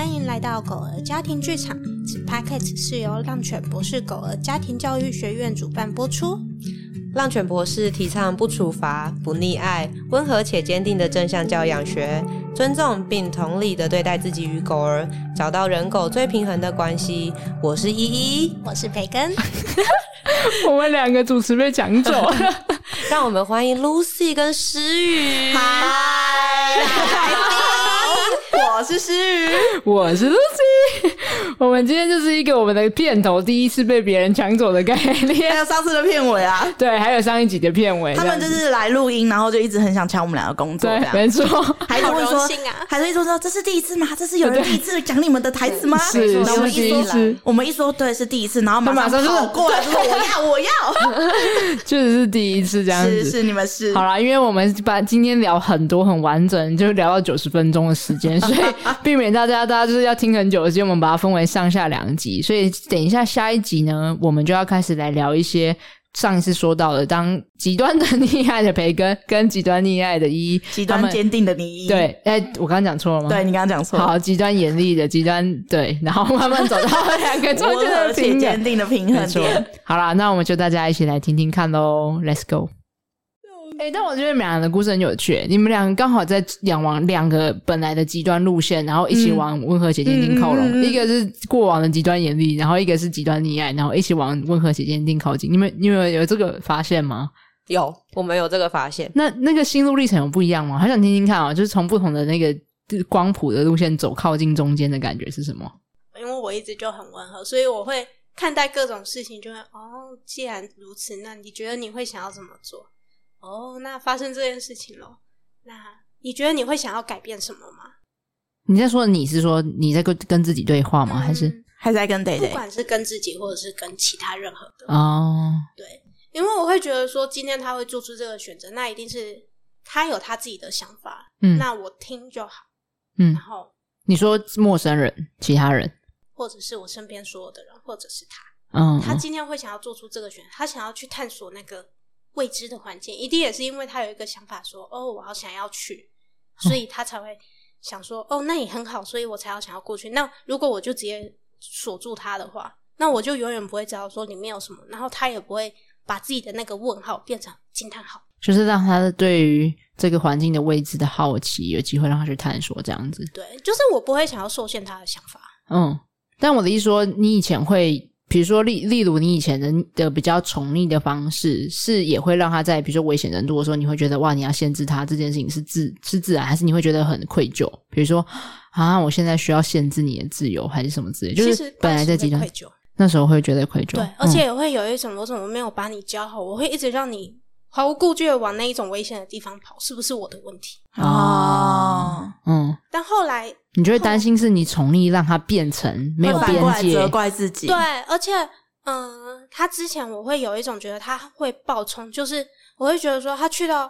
欢迎来到狗儿家庭剧场。此 Podcast 是由浪犬博士狗儿家庭教育学院主办播出。浪犬博士提倡不处罚、不溺爱、温和且坚定的正向教养学，尊重并同理的对待自己与狗儿，找到人狗最平衡的关系。我是依依，我是培根。我们两个主持被抢走了，让我们欢迎 Lucy 跟诗雨。嗨。是诗雨，我是 l u。我们今天就是一个我们的片头第一次被别人抢走的概念，还有上次的片尾啊，对，还有上一集的片尾。他们就是来录音，然后就一直很想抢我们两个工作，对，没错。还是会说，啊、还是会说，这是第一次吗？这是有人第一次讲你们的台词吗？是，我们一说是，我们一说对是第一次，然后马上就跑过来说我要我要，确实是第一次这样子。是是，你们是好啦，因为我们把今天聊很多很完整，就聊到九十分钟的时间，所以避免大家大家就是要听很久的时间，我们把它分为上下两集。所以等一下下一集呢，我们就要开始来聊一些上一次说到的，当极端的溺爱的培根跟极端溺爱的依依，极端坚定的你。对，哎、欸，我刚刚讲错了吗？对，你刚刚讲错了。好，极端严厉的极端对，然后慢慢走到两个中间的平坚定的平衡点。好啦，那我们就大家一起来听听看喽，Let's go。哎、欸，但我觉得你们俩的故事很有趣。你们两个刚好在两往两个本来的极端路线，然后一起往温和且坚定靠拢。嗯、一个是过往的极端严厉，然后一个是极端溺爱，然后一起往温和且坚定靠近。你们你们有这个发现吗？有，我们有这个发现。那那个心路历程有不一样吗？还想听听看啊，就是从不同的那个光谱的路线走靠近中间的感觉是什么？因为我一直就很温和，所以我会看待各种事情就会哦，既然如此，那你觉得你会想要怎么做？哦，那发生这件事情了，那你觉得你会想要改变什么吗？你在说你是说你在跟跟自己对话吗？嗯、还是还在跟 Day Day？不管是跟自己或者是跟其他任何的哦，对，因为我会觉得说今天他会做出这个选择，那一定是他有他自己的想法，嗯，那我听就好，嗯，然后你说陌生人、其他人，或者是我身边所有的人，或者是他，嗯，他今天会想要做出这个选择，他想要去探索那个。未知的环境，一定也是因为他有一个想法说，哦，我好想要去，所以他才会想说，哦，那也很好，所以我才要想要过去。那如果我就直接锁住他的话，那我就永远不会知道说里面有什么，然后他也不会把自己的那个问号变成惊叹号，就是让他对于这个环境的未知的好奇有机会让他去探索，这样子。对，就是我不会想要受限他的想法。嗯，但我的意思说，你以前会。比如说，例例如你以前的的比较宠溺的方式，是也会让他在比如说危险人多的时候，你会觉得哇，你要限制他这件事情是自是自然，还是你会觉得很愧疚？比如说啊，我现在需要限制你的自由，还是什么之类？就是本来在极端，那时候会觉得愧疚，对，而且也会有一种我怎么没有把你教好，我会一直让你。毫无顾忌的往那一种危险的地方跑，是不是我的问题？哦，嗯。但后来你就会担心是你宠溺让他变成没有边界，责怪自己。对，而且，嗯、呃，他之前我会有一种觉得他会暴冲，就是我会觉得说他去到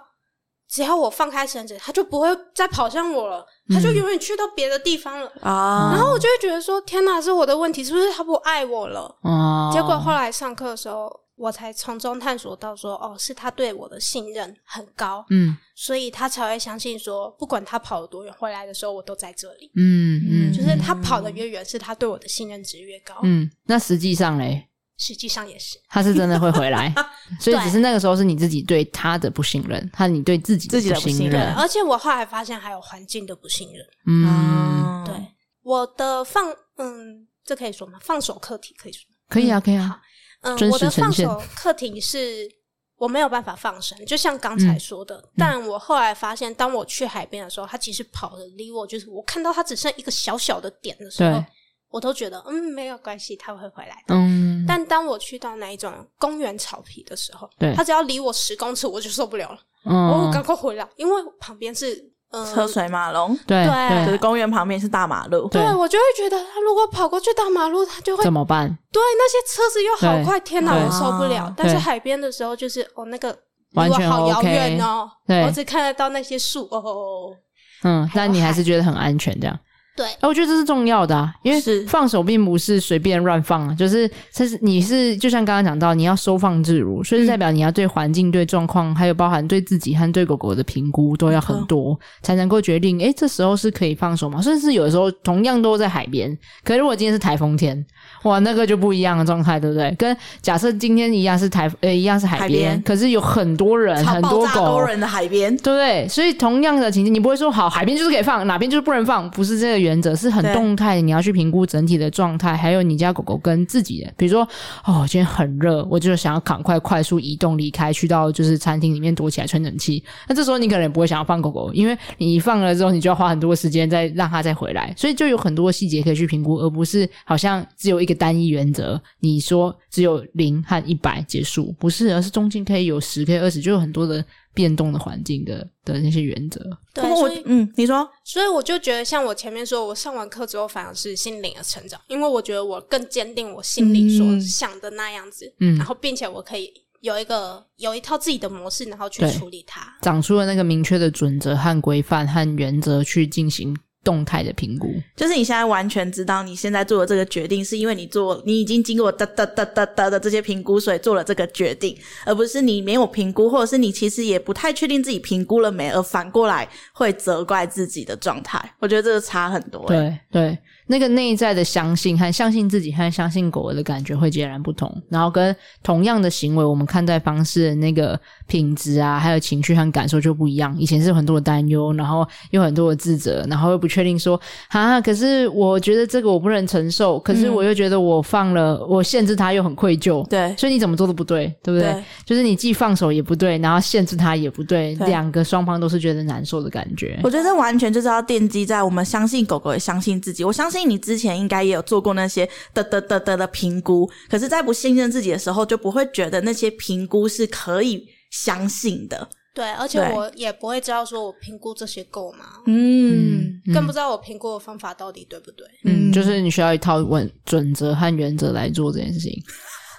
只要我放开绳子，他就不会再跑向我了，他就永远去到别的地方了啊。嗯、然后我就会觉得说，天哪，是我的问题，是不是他不爱我了？哦。结果后来上课的时候。我才从中探索到说，哦，是他对我的信任很高，嗯，所以他才会相信说，不管他跑了多远，回来的时候我都在这里，嗯嗯，就是他跑得越远，是他对我的信任值越高，嗯。那实际上嘞？实际上也是，他是真的会回来，所以只是那个时候是你自己对他的不信任，他你对自己自己的不信任，而且我后来发现还有环境的不信任，嗯，对，我的放，嗯，这可以说吗？放手课题可以说？可以啊，可以啊。嗯，我的放手课题是我没有办法放生，就像刚才说的。但我后来发现，当我去海边的时候，他其实跑的离我，就是我看到他只剩一个小小的点的时候，我都觉得嗯没有关系，他会回来的。嗯，但当我去到那一种公园草皮的时候，对他只要离我十公尺，我就受不了了。嗯，我赶快回来，因为旁边是。嗯、车水马龙，对，对，就是公园旁边是大马路，对，对我就会觉得他如果跑过去大马路，他就会怎么办？对，那些车子又好快，天哪，我受不了。但是海边的时候，就是哦，那个完全好遥远哦，对，我只看得到那些树哦。嗯，但你还是觉得很安全这样？对，哎，我觉得这是重要的啊，因为放手并不是随便乱放啊，就是这是你是就像刚刚讲到，你要收放自如，所以代表你要对环境、对状况，还有包含对自己和对狗狗的评估都要很多，才能够决定，哎，这时候是可以放手吗？甚至有的时候同样都在海边，可是如果今天是台风天，哇，那个就不一样的状态，对不对？跟假设今天一样是台，呃，一样是海边，可是有很多人，很多狗，多人的海边，对不对？所以同样的情境，你不会说好海边就是可以放，哪边就是不能放，不是这个。原则是很动态的，你要去评估整体的状态，还有你家狗狗跟自己的。比如说，哦，今天很热，我就想要赶快快速移动离开，去到就是餐厅里面躲起来吹冷气。那这时候你可能不会想要放狗狗，因为你放了之后，你就要花很多时间再让它再回来，所以就有很多细节可以去评估，而不是好像只有一个单一原则。你说只有零和一百结束，不是，而是中间可以有十，可以二十，就有很多的。变动的环境的的那些原则，对，所以嗯，你说，所以我就觉得，像我前面说，我上完课之后，反而是心灵的成长，因为我觉得我更坚定我心里所想的那样子，嗯，然后并且我可以有一个有一套自己的模式，然后去处理它，长出了那个明确的准则和规范和原则去进行。动态的评估，就是你现在完全知道你现在做的这个决定，是因为你做你已经经过哒哒哒哒哒的这些评估，所以做了这个决定，而不是你没有评估，或者是你其实也不太确定自己评估了没，而反过来会责怪自己的状态。我觉得这个差很多。对对。那个内在的相信和相信自己和相信狗的感觉会截然不同，然后跟同样的行为，我们看待方式的那个品质啊，还有情绪和感受就不一样。以前是有很多的担忧，然后有很多的自责，然后又不确定说啊，可是我觉得这个我不能承受，可是我又觉得我放了，嗯、我限制他又很愧疚，对，所以你怎么做都不对，对不对？对，就是你既放手也不对，然后限制他也不对，对，两个双方都是觉得难受的感觉。我觉得这完全就是要奠基在我们相信狗狗也相信自己，我相信。你之前应该也有做过那些的的的的的评估，可是，在不信任自己的时候，就不会觉得那些评估是可以相信的。对，而且我也不会知道说我评估这些够吗？嗯，更不知道我评估的方法到底对不对。嗯，就是你需要一套准准则和原则来做这件事情。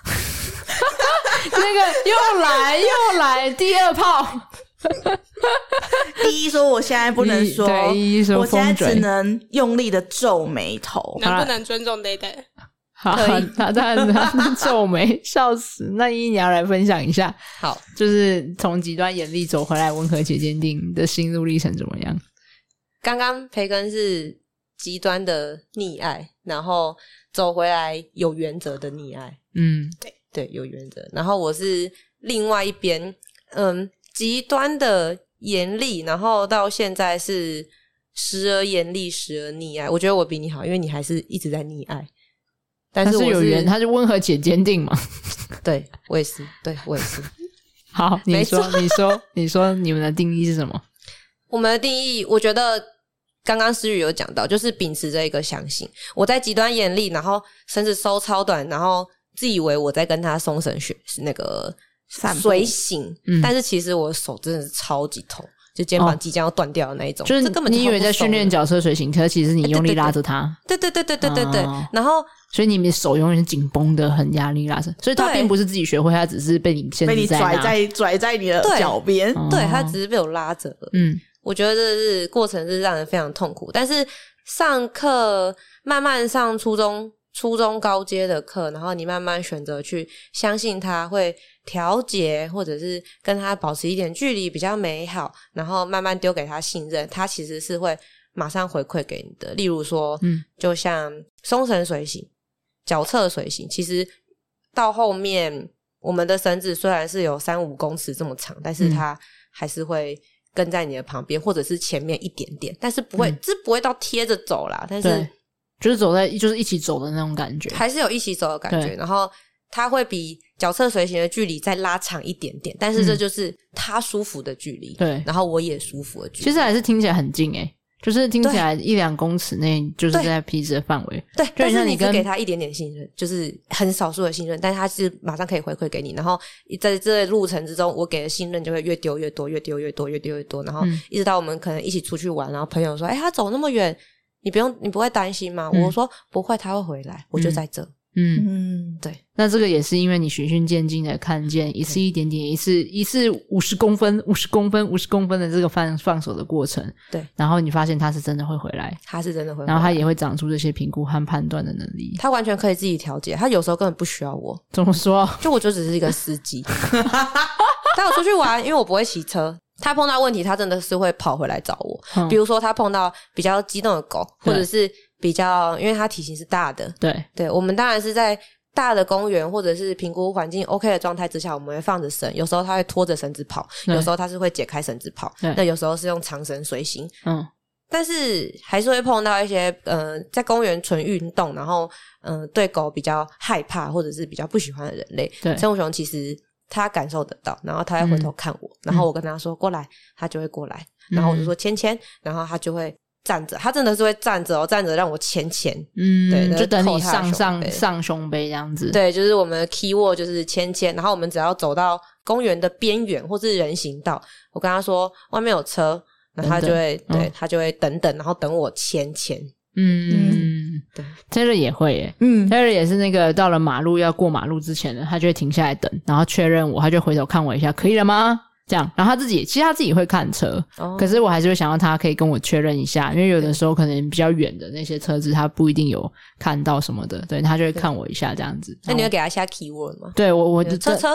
那个又来又来第二炮。第一说，我现在不能说，说我现在只能用力的皱眉头，能不能尊重 Day？好，他他他皱眉，笑死。那依依你要来分享一下，好，就是从极端严厉走回来温和且坚定的心路历程怎么样？刚刚培根是极端的溺爱，然后走回来有原则的溺爱，嗯，对对，有原则。然后我是另外一边，嗯。极端的严厉，然后到现在是时而严厉，时而溺爱。我觉得我比你好，因为你还是一直在溺爱。但是，有缘，他是温和且坚定嘛？对，我也是，对我也是。好，你说，你说，你说，你们的定义是什么？我们的定义，我觉得刚刚思雨有讲到，就是秉持着一个相信。我在极端严厉，然后甚至收超短，然后自以为我在跟他松绳学那个。随行、嗯，但是其实我的手真的是超级痛，就肩膀即将要断掉的那一种。就是根本你以为在训练脚车随行，可是其实你用力拉着它。对对对对对对对，然后，所以你们手永远紧绷的很，压力拉着。所以他并不是自己学会，他只是被你先被你拽在拽在你的脚边。对，他只是被我拉着。嗯，我觉得这是过程是让人非常痛苦。但是上课慢慢上初中。初中高阶的课，然后你慢慢选择去相信他会调节，或者是跟他保持一点距离比较美好，然后慢慢丢给他信任，他其实是会马上回馈给你的。例如说，嗯，就像松绳随行、脚侧随行，其实到后面我们的绳子虽然是有三五公尺这么长，但是它还是会跟在你的旁边，或者是前面一点点，但是不会，是、嗯、不会到贴着走啦，但是。就是走在，就是一起走的那种感觉，还是有一起走的感觉。然后它会比脚侧随行的距离再拉长一点点，但是这就是他舒服的距离。对、嗯，然后我也舒服的距离。其实还是听起来很近诶、欸，就是听起来一两公尺内就是在皮质的范围。对，但是你只给他一点点信任，就是很少数的信任，但是他是马上可以回馈给你。然后在这路程之中，我给的信任就会越丢越多，越丢越多，越丢越多。然后一直到我们可能一起出去玩，然后朋友说：“哎、欸，他走那么远。”你不用，你不会担心吗？嗯、我说不会，他会回来，我就在这。嗯嗯嗯，对，那这个也是因为你循序渐进的看见一次一点点，一次一次五十公分、五十公分、五十公分的这个放放手的过程。对，然后你发现它是真的会回来，它是真的会回来，然后它也会长出这些评估和判断的能力。它完全可以自己调节，它有时候根本不需要我。怎么说？就我就只是一个司机，带我出去玩，因为我不会骑车。他碰到问题，他真的是会跑回来找我。嗯、比如说，他碰到比较激动的狗，或者是比较，因为它体型是大的，对对，我们当然是在大的公园或者是评估环境 OK 的状态之下，我们会放着绳。有时候它会拖着绳子跑，有时候它是会解开绳子跑，那有时候是用长绳随行。嗯，但是还是会碰到一些呃，在公园纯运动，然后嗯、呃，对狗比较害怕或者是比较不喜欢的人类。对，生物熊其实。它感受得到，然后它会回头看我，嗯、然后我跟他说、嗯、过来，他就会过来，然后我就说牵牵，然后它就会站着，他真的是会站着哦，站着让我牵牵，嗯，对，就等你上上上胸背这样子，对，就是我们的 key word 就是牵牵，然后我们只要走到公园的边缘或是人行道，我跟他说外面有车，然后他就会等等对、嗯、他就会等等，然后等我牵牵，嗯。嗯。对，Taylor 也会耶，嗯，Taylor 也是那个到了马路要过马路之前呢，他就会停下来等，然后确认我，他就回头看我一下，可以了吗？这样，然后他自己其实他自己会看车，哦，可是我还是会想要他可以跟我确认一下，因为有的时候可能比较远的那些车子他不一定有看到什么的，对，他就会看我一下这样子。那你会给他下 keyword 吗？对我，我车车。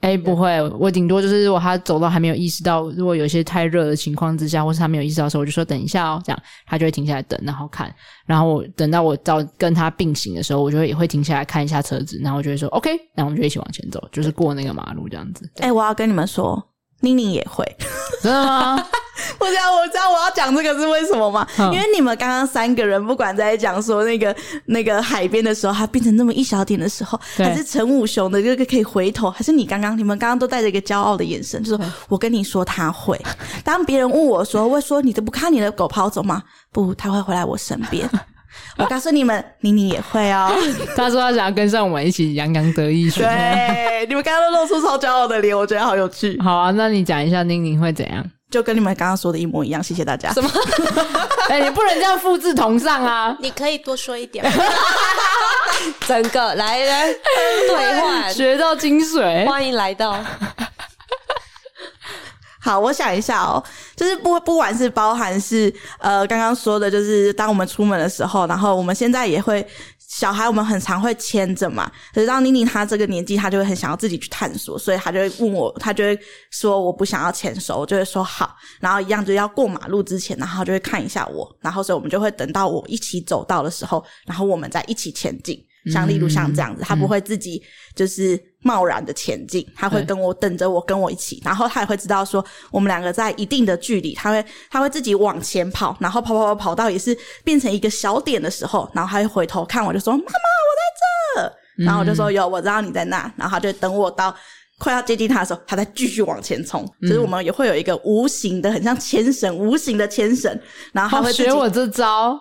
哎，不会，我顶多就是如果他走到还没有意识到，如果有一些太热的情况之下，或是他没有意识到的时候，我就说等一下哦，这样他就会停下来等，然后看，然后我等到我到跟他并行的时候，我就会也会停下来看一下车子，然后我就会说 OK，然后我们就一起往前走，就是过那个马路这样子。哎，我要跟你们说，宁宁也会，真的吗？我知道，我知道我要讲这个是为什么吗？因为你们刚刚三个人不管在讲说那个那个海边的时候，它变成那么一小点的时候，还是陈武雄的这个可以回头，还是你刚刚你们刚刚都带着一个骄傲的眼神，就是我跟你说他会。当别人问我说，会说你都不看你的狗跑走吗？不，他会回来我身边。我告诉你们，妮妮也会哦。他说他想要跟上我们一起洋洋得意。对，你们刚刚都露出超骄傲的脸，我觉得好有趣。好啊，那你讲一下妮妮会怎样？就跟你们刚刚说的一模一样，谢谢大家。什么？哎、欸，你不能这样复制同上啊！你可以多说一点。整个来来对话，学到精髓，欢迎来到。好，我想一下哦，就是不不管是包含是呃刚刚说的，就是当我们出门的时候，然后我们现在也会。小孩我们很常会牵着嘛，可是当妮妮她这个年纪，她就会很想要自己去探索，所以她就会问我，她就会说我不想要牵手，我就会说好，然后一样就要过马路之前，然后就会看一下我，然后所以我们就会等到我一起走到的时候，然后我们再一起前进。像例如像这样子，他不会自己就是贸然的前进，他会跟我等着我，跟我一起，然后他也会知道说我们两个在一定的距离，他会他会自己往前跑，然后跑跑跑跑到也是变成一个小点的时候，然后他会回头看我，就说妈妈我在这，然后我就说有我知道你在那，然后他就等我到快要接近他的时候，他再继续往前冲，就是我们也会有一个无形的很像牵绳，无形的牵绳，然后他会学我这招。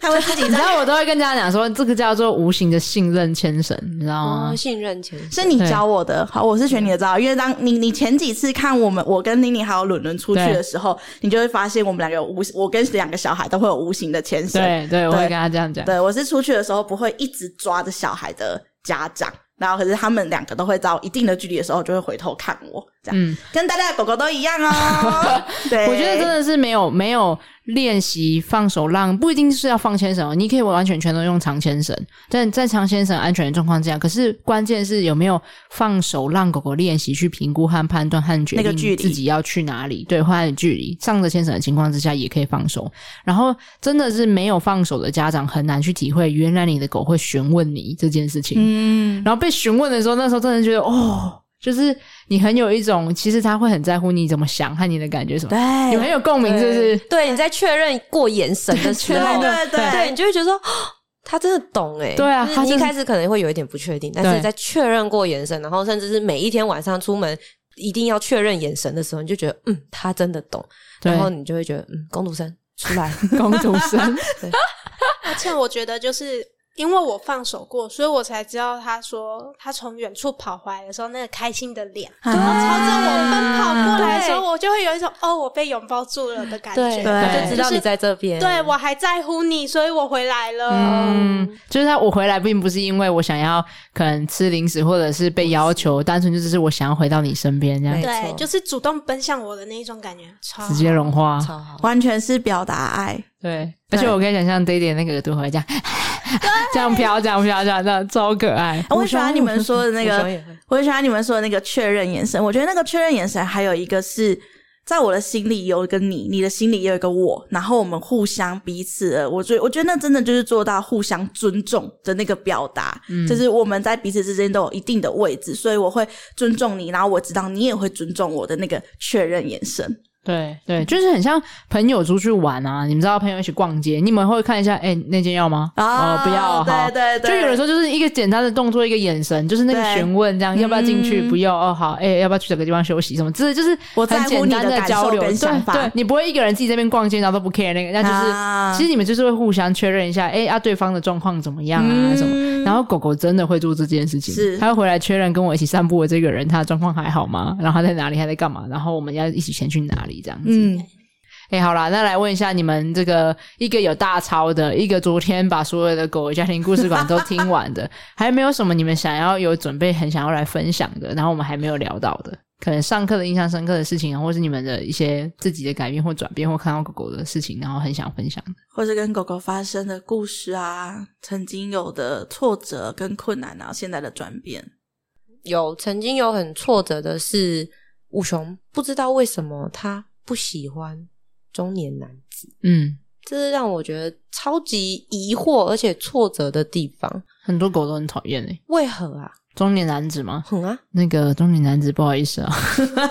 他会自己，你知道，我都会跟大家讲说，这个叫做无形的信任牵绳，你知道吗？哦、信任牵绳是你教我的。好，我是学你的招，因为当你你前几次看我们，我跟妮妮还有伦伦出去的时候，你就会发现我们两个有无，我跟两个小孩都会有无形的牵绳。对对，我会跟他这样讲。对，我是出去的时候不会一直抓着小孩的家长。然后，可是他们两个都会到一定的距离的时候，就会回头看我，这样，嗯，跟大家的狗狗都一样哦。对，我觉得真的是没有没有练习放手让，不一定是要放牵绳哦，你可以完完全全都用长牵绳，但在长牵绳安全的状况之下，可是关键是有没有放手让狗狗练习去评估和判断和决定自己要去哪里，对，换距离，上着牵绳的情况之下也可以放手。然后真的是没有放手的家长很难去体会，原来你的狗会询问你这件事情，嗯，然后被。询问的时候，那时候真的觉得哦，就是你很有一种，其实他会很在乎你怎么想和你的感觉什么，对，你很有共鸣，是不是？对，你在确认过眼神的时候，对对对，你就会觉得说，哦，他真的懂欸。对啊，他一开始可能会有一点不确定，但是在确认过眼神，然后甚至是每一天晚上出门一定要确认眼神的时候，你就觉得嗯，他真的懂，然后你就会觉得嗯，工读生出来，工读生，对，而且我觉得就是。因为我放手过，所以我才知道他说他从远处跑回来的时候那个开心的脸，然后朝着我奔跑过来的时候，我就会有一种哦，我被拥抱住了的感觉，对，就知道你在这边，对，我还在乎你，所以我回来了。嗯，就是他，我回来并不是因为我想要可能吃零食，或者是被要求，单纯就只是我想要回到你身边这样，对，就是主动奔向我的那一种感觉，超直接融化，超好，完全是表达爱。对，而且我可以想象 Daddy 那个耳朵会这样。这样飘，这样飘，这样这样超可爱。我喜欢你们说的那个，我很喜欢你们说的那个确认眼神。我觉得那个确认眼神还有一个是在我的心里有一个你，你的心里也有一个我，然后我们互相彼此，我觉得我觉得那真的就是做到互相尊重的那个表达，嗯，就是我们在彼此之间都有一定的位置，所以我会尊重你，然后我知道你也会尊重我的那个确认眼神。对对，就是很像朋友出去玩啊，你们知道朋友一起逛街，你们会看一下，哎，那件要吗？啊、哦，不要，对对对，就有的时候就是一个简单的动作，一个眼神，就是那个询问，这样要不要进去？不要哦，好，哎，要不要去找个地方休息？什么？这就是我很简单的交流跟想法。对，你不会一个人自己在那边逛街，然后都不 care 那个，那就是、啊、其实你们就是会互相确认一下，哎啊，对方的状况怎么样啊？嗯、什么？然后狗狗真的会做这件事情，是，它会回来确认跟我一起散步的这个人，他的状况还好吗？然后他在哪里？还在干嘛？然后我们要一起前去哪里？这样子。嗯哎、欸，好啦，那来问一下你们这个一个有大超的，一个昨天把所有的狗的家庭故事馆都听完的，还有没有什么你们想要有准备，很想要来分享的？然后我们还没有聊到的，可能上课的印象深刻的事情，或是你们的一些自己的改变或转变，或看到狗狗的事情，然后很想分享的，或是跟狗狗发生的故事啊，曾经有的挫折跟困难然后，现在的转变。有曾经有很挫折的是，五熊不知道为什么他不喜欢。中年男子，嗯，这是让我觉得超级疑惑而且挫折的地方。很多狗都很讨厌诶，为何啊？中年男子吗？哼啊，那个中年男子，不好意思啊，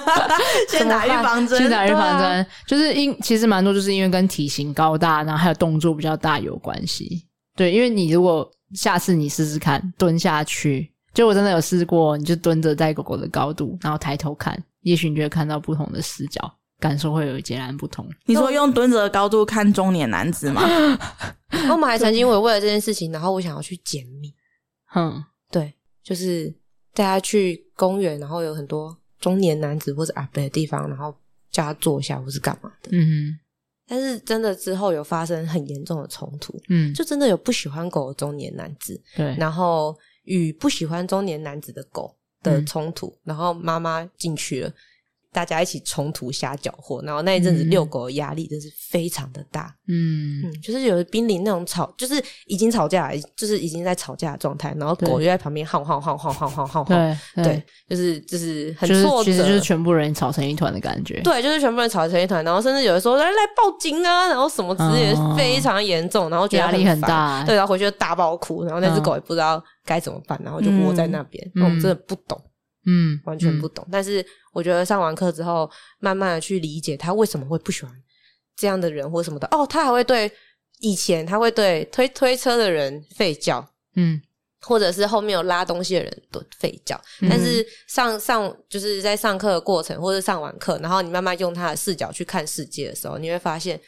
先打预防针，先打预防针，啊、就是因其实蛮多就是因为跟体型高大，然后还有动作比较大有关系。对，因为你如果下次你试试看蹲下去，就我真的有试过，你就蹲着在狗狗的高度，然后抬头看，也许你就会看到不同的视角。感受会有截然不同。你说用蹲着的高度看中年男子吗？我们还曾经为为了这件事情，然后我想要去解密。嗯，对，就是带他去公园，然后有很多中年男子或者阿伯的地方，然后叫他坐下或是干嘛的。嗯哼，但是真的之后有发生很严重的冲突。嗯，就真的有不喜欢狗的中年男子，对，然后与不喜欢中年男子的狗的冲突，嗯、然后妈妈进去了。大家一起冲突瞎搅和，然后那一阵子遛狗的压力真是非常的大。嗯，嗯，就是有濒临那种吵，就是已经吵架，就是已经在吵架的状态，然后狗就在旁边晃晃晃晃晃晃晃晃。对对，就是就是很挫折，其实就是全部人吵成一团的感觉。对，就是全部人吵成一团，然后甚至有的时候来来报警啊，然后什么之类的，非常严重，然后觉得压力很大。对，然后回去就大爆哭，然后那只狗也不知道该怎么办，然后就窝在那边。那我们真的不懂。嗯，完全不懂。嗯、但是我觉得上完课之后，慢慢的去理解他为什么会不喜欢这样的人或什么的。哦，他还会对以前他会对推推车的人吠叫，嗯，或者是后面有拉东西的人都吠叫。嗯、但是上上就是在上课的过程，或者上完课，然后你慢慢用他的视角去看世界的时候，你会发现，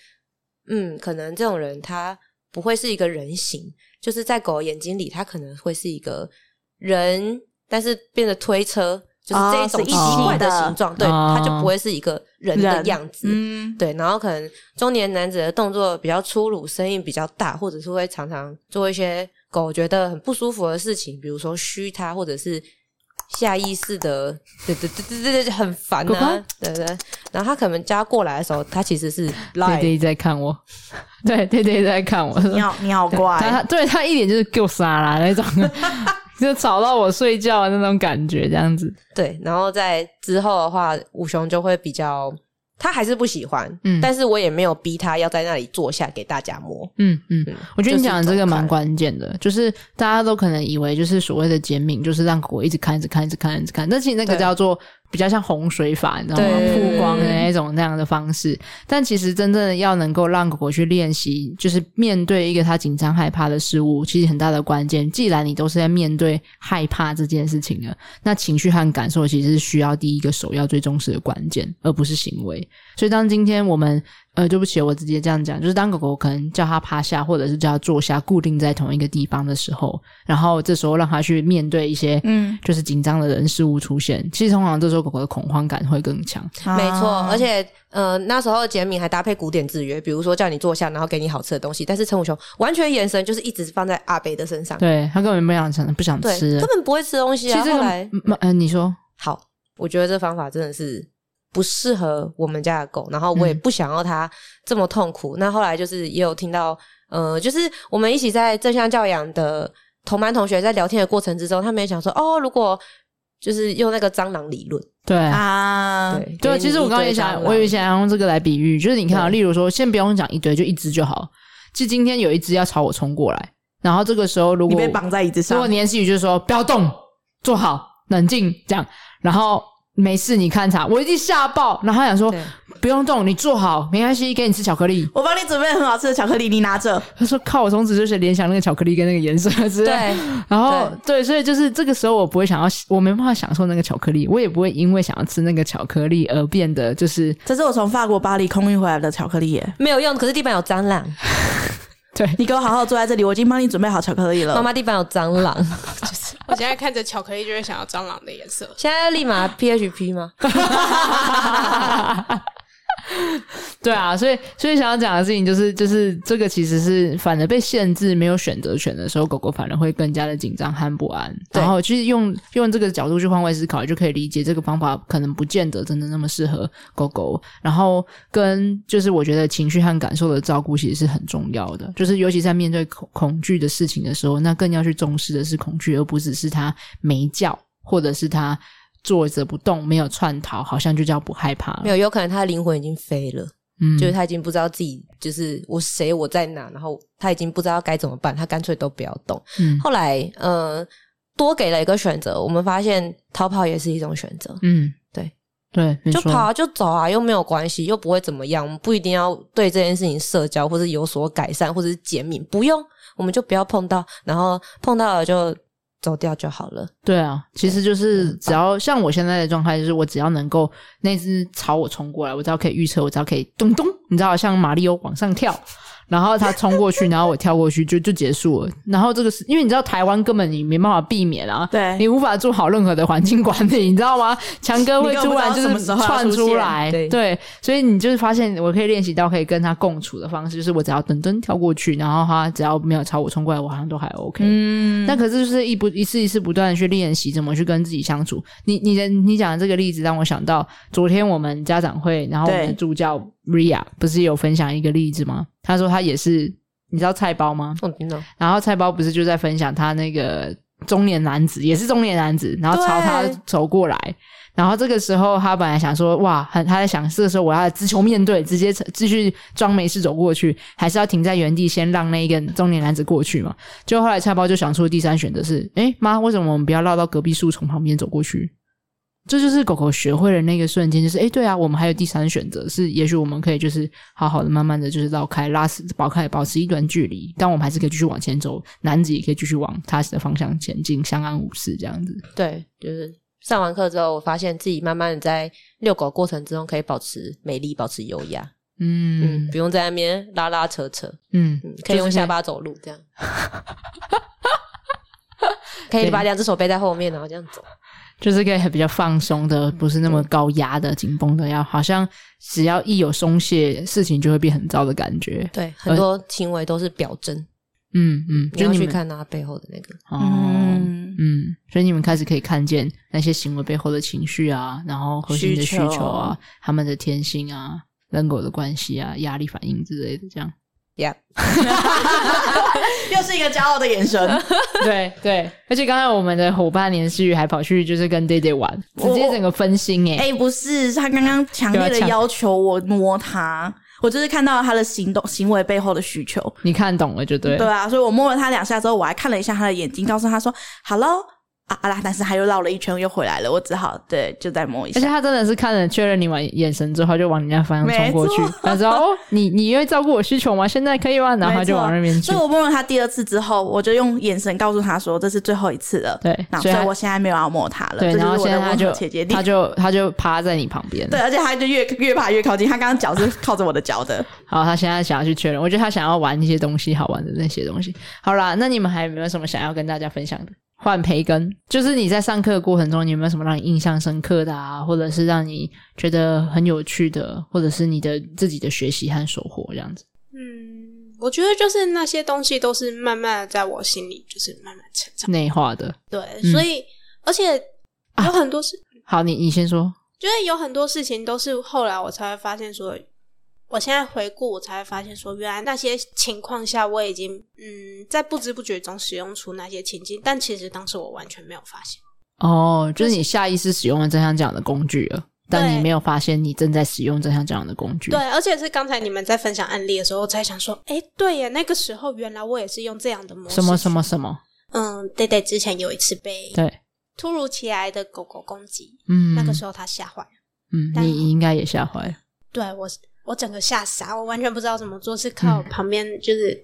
嗯，可能这种人他不会是一个人形，就是在狗眼睛里，他可能会是一个人。但是变得推车，就是这一种奇怪的形状，对，它就不会是一个人的样子，嗯，对。然后可能中年男子的动作比较粗鲁，声音比较大，或者是会常常做一些狗觉得很不舒服的事情，比如说嘘它，或者是下意识的，对对对对对对，很烦啊，对对。然后他可能叫他过来的时候，他其实是对对在看我，对对对在看我，你好你好怪，他对他一点就是够傻啦那种。就吵到我睡觉的那种感觉，这样子。对，然后在之后的话，武雄就会比较，他还是不喜欢，嗯，但是我也没有逼他要在那里坐下给大家摸。嗯嗯，嗯我觉得你讲的这个蛮关键的，就是大家都可能以为就是所谓的减敏，就是让狗一直看、一直看、一直看、一直看，但其实那个叫做。比较像洪水法，你知道吗？曝光的那种那样的方式，但其实真正的要能够让狗狗去练习，就是面对一个它紧张害怕的事物，其实很大的关键。既然你都是在面对害怕这件事情了，那情绪和感受其实是需要第一个首要最重视的关键，而不是行为。所以当今天我们呃，对不起，我直接这样讲，就是当狗狗可能叫它趴下，或者是叫它坐下，固定在同一个地方的时候，然后这时候让它去面对一些嗯，就是紧张的人事物出现，其实通常这时候狗狗的恐慌感会更强。啊、没错，而且呃，那时候简敏还搭配古典制约，比如说叫你坐下，然后给你好吃的东西，但是陈武雄完全眼神就是一直放在阿北的身上，对，他根本不想吃，不想吃，根本不会吃东西啊。其实后来，嗯、呃，你说好，我觉得这方法真的是。不适合我们家的狗，然后我也不想要它这么痛苦。嗯、那后来就是也有听到，呃，就是我们一起在正向教养的同班同学在聊天的过程之中，他们也想说，哦，如果就是用那个蟑螂理论，对。啊，对，对，其实我刚刚也想，我也想用这个来比喻，就是你看啊，例如说，先不用讲一堆，就一只就好。就今天有一只要朝我冲过来，然后这个时候如果你被绑在椅子上，如果年细雨就是说不要动，坐好，冷静，这样，然后。没事，你看他，我一定吓爆。然后他想说，不用动，你坐好，没关系，给你吃巧克力。我帮你准备很好吃的巧克力，你拿着。他说，靠，我从此就是联想那个巧克力跟那个颜色之类。对，然后对，对，所以就是这个时候，我不会想要，我没办法享受那个巧克力，我也不会因为想要吃那个巧克力而变得就是。这是我从法国巴黎空运回来的巧克力耶，没有用，可是地板有蟑螂。对，你给我好好坐在这里，我已经帮你准备好巧克力了。妈妈，地板有蟑螂，就 是我现在看着巧克力就会想要蟑螂的颜色。现在立马 PHP 吗？对啊，所以所以想要讲的事情就是，就是这个其实是反而被限制没有选择权的时候，狗狗反而会更加的紧张和不安。然后其实用用这个角度去换位思考，就可以理解这个方法可能不见得真的那么适合狗狗。然后跟就是我觉得情绪和感受的照顾其实是很重要的，就是尤其在面对恐恐惧的事情的时候，那更要去重视的是恐惧，而不只是它没叫或者是它。坐着不动，没有窜逃，好像就叫不害怕了。没有，有可能他的灵魂已经飞了，嗯，就是他已经不知道自己就是我谁，我在哪，然后他已经不知道该怎么办，他干脆都不要动。嗯，后来呃，多给了一个选择，我们发现逃跑也是一种选择。嗯，对对，就跑啊，就走啊，又没有关系，又不会怎么样，我们不一定要对这件事情社交，或是有所改善，或者是减敏，不用，我们就不要碰到，然后碰到了就。走掉就好了。对啊，其实就是只要像我现在的状态，就是我只要能够那只朝我冲过来，我只要可以预测，我只要可以咚咚，你知道，像马里奥往上跳。然后他冲过去，然后我跳过去，就就结束了。然后这个是因为你知道台湾根本你没办法避免啊，对，你无法做好任何的环境管理，你知道吗？强哥会突然就是窜出来，对，对，所以你就是发现我可以练习到可以跟他共处的方式，就是我只要噔噔跳过去，然后他只要没有朝我冲过来，我好像都还 OK。嗯，那可是就是一不一次一次不断的去练习怎么去跟自己相处。你你的你讲的这个例子让我想到昨天我们家长会，然后我们的助教。Ria 不是有分享一个例子吗？他说他也是，你知道菜包吗？我知道。然后菜包不是就在分享他那个中年男子，也是中年男子，然后朝他走过来。然后这个时候他本来想说，哇，他在想这个时候我要直球面对，直接继续装没事走过去，还是要停在原地先让那一个中年男子过去嘛？就后来菜包就想出第三选择是，诶妈，为什么我们不要绕到隔壁树丛旁边走过去？这就是狗狗学会了那个瞬间，就是哎对啊，我们还有第三选择，是也许我们可以就是好好的、慢慢的就是绕开、拉丝、保开、保持一段距离，但我们还是可以继续往前走，男子也可以继续往他的方向前进，相安无事这样子。对，就是上完课之后，我发现自己慢慢的在遛狗过程之中可以保持美丽，保持优雅，嗯，嗯，不用在那边拉拉扯扯，嗯，嗯，可以用下巴走路这样，可以把两只手背在后面，然后这样走。就是可以比较放松的，不是那么高压的、紧绷的，要好像只要一有松懈，事情就会变很糟的感觉。对，很多行为都是表征。嗯嗯，就你要去看他背后的那个。哦，嗯，嗯，所以你们开始可以看见那些行为背后的情绪啊，然后核心的需求啊，他们的天性啊，人狗的关系啊，压力反应之类的，这样。Yeah. 又是一个骄傲的眼神。对对，而且刚才我们的伙伴连诗雨还跑去就是跟 Day Day 玩，直接整个分心哎、欸！不是，他刚刚强烈的要求我摸他，我就是看到了他的行动行为背后的需求。你看懂了就对了。对啊，所以我摸了他两下之后，我还看了一下他的眼睛，告诉他说：“好喽，啊啦！但是他又绕了一圈又回来了，我只好对，就再摸一下。而且他真的是看了确认你完眼神之后，就往你那方向冲过去。他说：“哦，你你愿意照顾我需求吗？现在可以吗？”然后他就往那边去。所以我摸了他第二次之后，我就用眼神告诉他说：“这是最后一次了。”对，所以我现在没有要摸他了。对，然后现在他就他就他就趴在你旁边。对，而且他就越越爬越靠近。他刚刚脚是靠着我的脚的。好，他现在想要去确认。我觉得他想要玩一些东西，好玩的那些东西。好啦，那你们还有没有什么想要跟大家分享的？换培根，就是你在上课的过程中，你有没有什么让你印象深刻的啊，或者是让你觉得很有趣的，或者是你的自己的学习和收获这样子？嗯，我觉得就是那些东西都是慢慢的在我心里，就是慢慢成长内化的。对，嗯、所以而且有很多事。啊、好，你你先说。就是有很多事情都是后来我才会发现说。我现在回顾，我才会发现说，原来那些情况下，我已经嗯，在不知不觉中使用出那些情境，但其实当时我完全没有发现。哦，就是你下意识使用了正向教养的工具了，但你没有发现你正在使用正向教养的工具。对，而且是刚才你们在分享案例的时候，我才想说，哎，对呀，那个时候原来我也是用这样的模式。什么什么什么？嗯，对对，之前有一次被对突如其来的狗狗攻击，嗯，那个时候他吓坏了，嗯，你应该也吓坏了。对，我是。我整个吓傻，我完全不知道怎么做，是靠旁边就是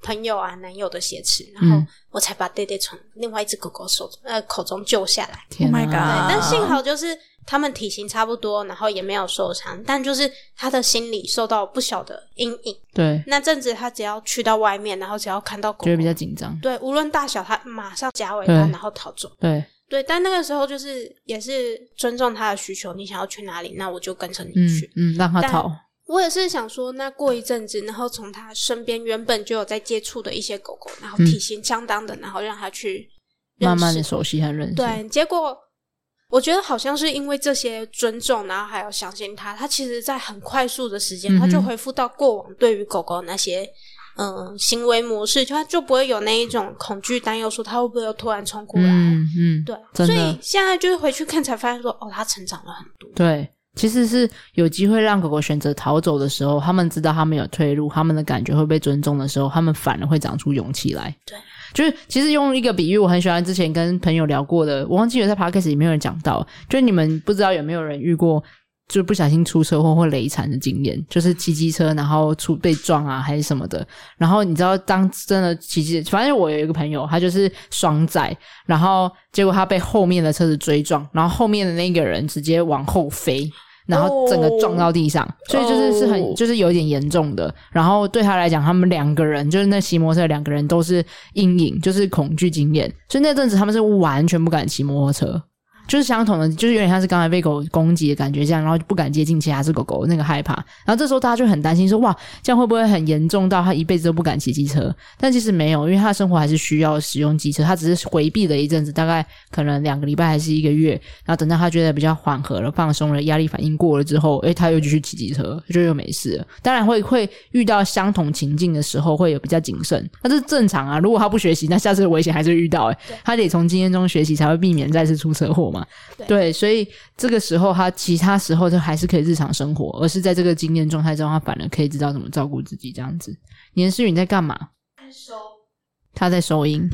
朋友啊、男友的挟持，然后我才把爹爹从另外一只狗狗手呃口中救下来。天哪！但幸好就是他们体型差不多，然后也没有受伤，但就是他的心理受到不小的阴影。对，那阵子他只要去到外面，然后只要看到狗狗，觉得比较紧张。对，无论大小，他马上夹尾巴，然后逃走。对对，但那个时候就是也是尊重他的需求，你想要去哪里，那我就跟着你去，嗯，嗯，让他逃。我也是想说，那过一阵子，然后从他身边原本就有在接触的一些狗狗，然后体型相当的，嗯、然后让他去慢慢的熟悉和认识。对，结果我觉得好像是因为这些尊重，然后还有相信他，他其实在很快速的时间，他就恢复到过往对于狗狗那些嗯、呃、行为模式，就他就不会有那一种恐惧担忧，说他会不会又突然冲过来。嗯嗯，对，所以现在就是回去看才发现说，哦，他成长了很多。对。其实是有机会让狗狗选择逃走的时候，他们知道他们有退路，他们的感觉会被尊重的时候，他们反而会长出勇气来。对，就是其实用一个比喻，我很喜欢之前跟朋友聊过的，我忘记有在 podcast 里面有人讲到，就是你们不知道有没有人遇过，就不小心出车祸或雷残的经验，就是骑机车然后出被撞啊还是什么的，然后你知道当真的骑机，反正我有一个朋友，他就是双载，然后结果他被后面的车子追撞，然后后面的那个人直接往后飞。然后整个撞到地上，所以就是是很就是有点严重的。然后对他来讲，他们两个人就是那骑摩托车两个人都是阴影，就是恐惧经验。所以那阵子他们是完全不敢骑摩托车。就是相同的，就是有点像是刚才被狗攻击的感觉这样，然后就不敢接近其他只狗狗，那个害怕。然后这时候大家就很担心说，哇，这样会不会很严重到他一辈子都不敢骑机车？但其实没有，因为他的生活还是需要使用机车，他只是回避了一阵子，大概可能两个礼拜还是一个月。然后等到他觉得比较缓和了、放松了、压力反应过了之后，诶，他又继续骑机车，就又没事了。当然会会遇到相同情境的时候，会有比较谨慎，那这是正常啊。如果他不学习，那下次的危险还是遇到。诶，他得从经验中学习，才会避免再次出车祸。对，对，所以这个时候他其他时候就还是可以日常生活，而是在这个经验状态中，他反而可以知道怎么照顾自己。这样子，年思雨你在干嘛？在收，他在收音，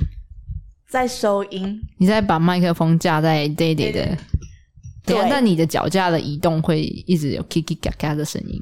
在收音。你在把麦克风架在 Daddy 的，对啊，那你的脚架的移动会一直有 kiki 嘎嘎的声音。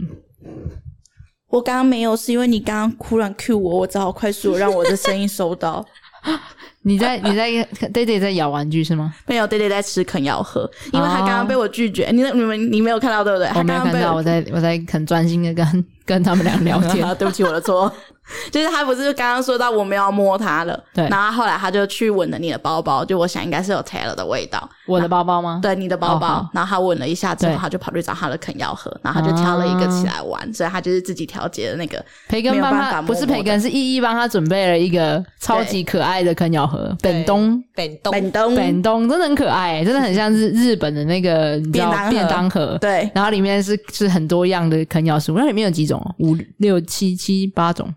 我刚刚没有，是因为你刚刚忽然 cue 我，我只好快速让我的声音收到。你在你在 Daddy 在咬玩具是吗？没有，Daddy 在吃啃咬喝，因为他刚刚被我拒绝。你你们你没有看到对不对？我没有看到，我在我在很专心的跟跟他们俩聊天。对不起，我的错。就是他不是刚刚说到我们要摸他了，对，然后后来他就去闻了你的包包，就我想应该是有 Taylor 的味道。我的包包吗？对，你的包包。然后他闻了一下之后，他就跑去找他的啃咬盒，然后他就挑了一个起来玩，所以他就是自己调节的那个。培根帮他，不是培根，是依依帮他准备了一个超级可爱的啃咬盒。本东，本东，本东，本东，真的很可爱，真的很像是日本的那个便当便当盒。对，然后里面是是很多样的啃咬食物，那里面有几种？五六七七八种。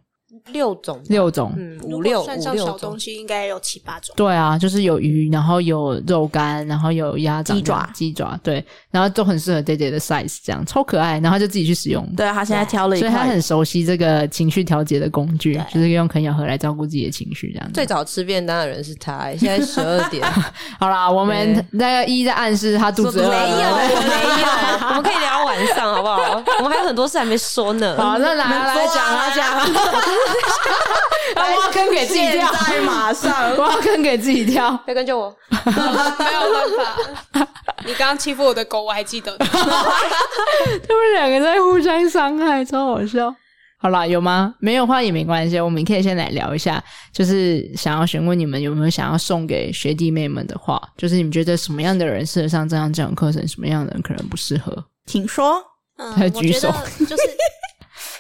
六种，六种，嗯，如果五六算上小五六种。东。西，应该有七八种。对啊，就是有鱼，然后有肉干，然后有鸭掌、鸡爪。鸡爪，对，然后都很适合 Day Day 的 size，这样超可爱，然后就自己去使用。对啊，他现在挑了一块。所以他很，熟悉这个情绪调节的工具，就是用啃咬合来照顾自己的情绪，这样。子。最早吃便当的人是他、欸，现在十二点，好啦，我们那个一在暗示他肚子饿没有，没有，我们可以聊晚上，好不好？我们还有很多事还没说呢。好，那来来来讲啊讲，挖坑给自己跳，现在马上挖坑给自己跳。要跟着我，没有办法。你刚刚欺负我的狗，我还记得。他们两个在互相伤害，超好笑。好啦，有吗？没有的话也没关系，我们可以先来聊一下，就是想要询问你们有没有想要送给学弟妹们的话，就是你们觉得什么样的人适合上这样这种课程，什么样的人可能不适合？请说。嗯，还举手我觉得就是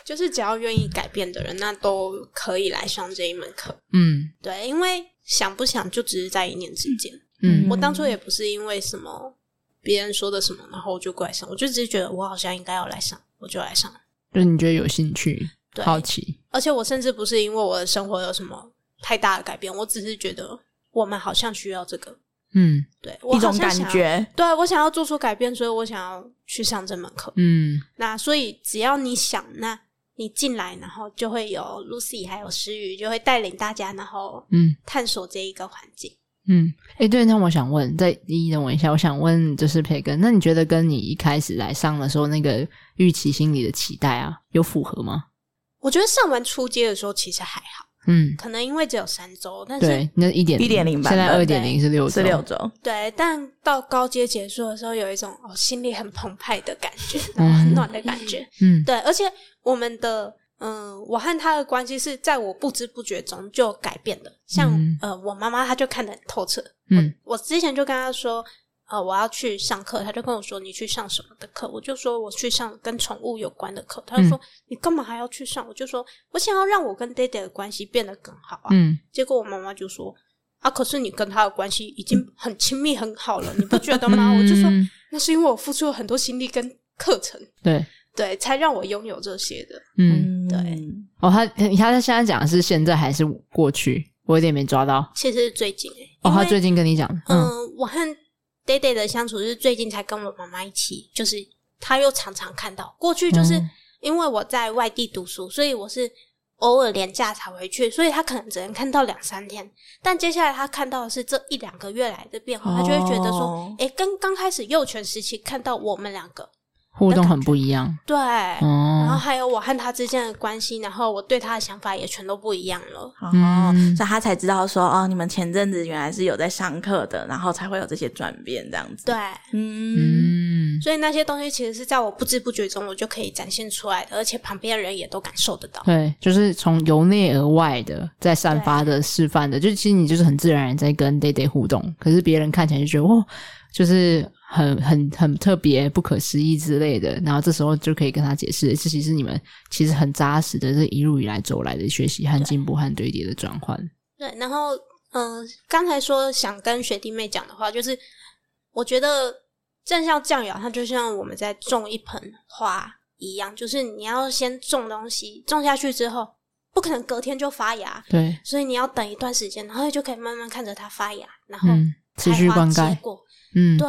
就是只要愿意改变的人，那都可以来上这一门课。嗯对，因为想不想就只是在一念之间。嗯我当初也不是因为什么别人说的什么，然后我就过来上，我就只是觉得我好像应该要来上，我就来上。就是你觉得有兴趣、对好奇，而且我甚至不是因为我的生活有什么太大的改变，我只是觉得我们好像需要这个。嗯对，我一种感。觉，对我想要做出改变，所以我想要去上这门课。嗯那所以只要你想，那你进来，然后就会有 Lucy 还有诗雨，就会带领大家，然后嗯探索这一个环境。嗯。哎、对，那我想问，再一等我一下，我想问就是培根，那你觉得跟你一开始来上的时候那个预期心理的期待啊，有符合吗？我觉得上完初阶的时候其实还好，嗯，可能因为只有三周，但是对，那一点1.0版现在二点零是六是六周，对，但到高阶结束的时候，有一种哦心里很澎湃的感觉，然后很暖的感觉。嗯。对，而且我们的嗯、呃我和他的关系是在我不知不觉中就改变的。像、嗯。呃，我妈妈她就看得很透彻。嗯。我，我之前就跟她说，呃，我要去上课，他就跟我说你去上什么的课？我就说我去上跟宠物有关的课。他就说、嗯你干嘛还要去上？我就说我想要让我跟 Daddy 的关系变得更好啊。嗯结果我妈妈就说啊，可是你跟他的关系已经很亲密很好了，你不觉得吗？我就说嗯那是因为我付出了很多心力跟课程。对，对，才让我拥有这些的。嗯，对哦，他他现在讲的是现在还是过去？我有点没抓到。其实是最近哦，他最近跟你讲，嗯、嗯我和 Day Day 的相处是最近才跟我妈妈一起，就是他又常常看到。过去就是嗯因为我在外地读书，所以我是偶尔连假才回去，所以他可能只能看到两三天。但接下来他看到的是这一两个月来的变化，他就会觉得说哦，诶、跟刚开始幼犬时期看到我们两个，互动很不一样。对。然后哦，还有我和他之间的关系，然后我对他的想法也全都不一样了。哦，嗯所以他才知道说，哦，你们前阵子原来是有在上课的，然后才会有这些转变，这样子。对，嗯，嗯，所以那些东西其实是在我不知不觉中，我就可以展现出来的，而且旁边的人也都感受得到。对，就是从由内而外的在散发的、示范的，就是其实你就是很自然而然在跟 Day Day 互动，可是别人看起来就觉得哦，就是很很很特别、不可思议之类的，然后这时候就可以跟他解释，这其实你们其实很扎实的这一路以来走来的学习和进步和堆叠的转换。对，然后嗯，刚、才说想跟学弟妹讲的话，就是我觉得正向教养，它就像我们在种一盆花一样，就是你要先种东西，种下去之后，不可能隔天就发芽，对，所以你要等一段时间，然后你就可以慢慢看着它发芽，然后嗯，持续灌溉结，果。嗯，对，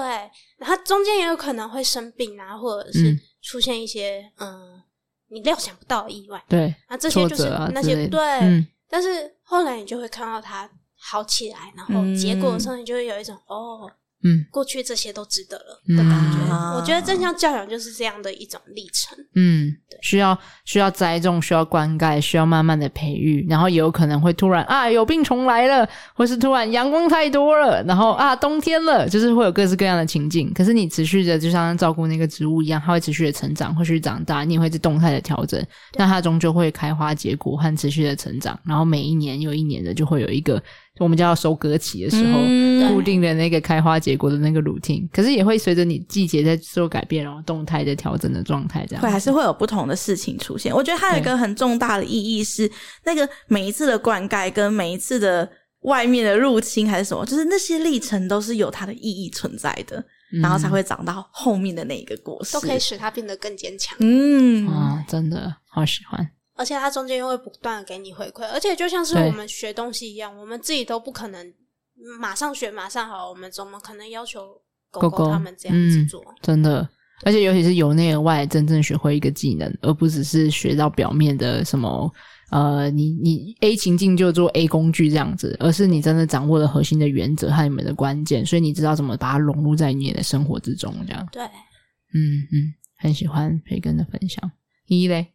然后中间也有可能会生病啊，或者是嗯。出现一些嗯你料想不到的意外对，那，这些就是那些、啊对、嗯。但是后来你就会看到他好起来，然后嗯结果的时候，你就会有一种、哦，嗯过去这些都值得了嗯的感觉。啊我觉得正向教养就是这样的一种历程。嗯，需要需要栽种，需要灌溉，需要慢慢的培育，然后也有可能会突然啊有病虫来了，或是突然阳光太多了，然后啊冬天了，就是会有各式各样的情境。可是你持续的就像照顾那个植物一样，它会持续的成长，会去长大，你也会是动态的调整，那它终究会开花结果和持续的成长，然后每一年又一年的就会有一个我们叫收割期的时候。嗯固定的那个开花结果的那个 routine，可是也会随着你季节在做改变，然后动态的调整的状态，这样会还是会有不同的事情出现。我觉得它有一个很重大的意义是，那个每一次的灌溉跟每一次的外面的入侵还是什么，就是那些历程都是有它的意义存在的，嗯然后才会长到后面的那一个果实，都可以使它变得更坚强。嗯，啊、真的好喜欢。而且它中间又会不断的给你回馈，而且就像是我们学东西一样，我们自己都不可能马上学马上好，我们怎么可能要求狗狗他们这样子做？真的。而且尤其是由内而外真正学会一个技能，而不只是学到表面的什么呃，你你 A 情境就做 A 工具这样子，而是你真的掌握了核心的原则和你们的关键，所以你知道怎么把它融入在你的生活之中，这样。对，嗯嗯，很喜欢培根的分享。一嘞，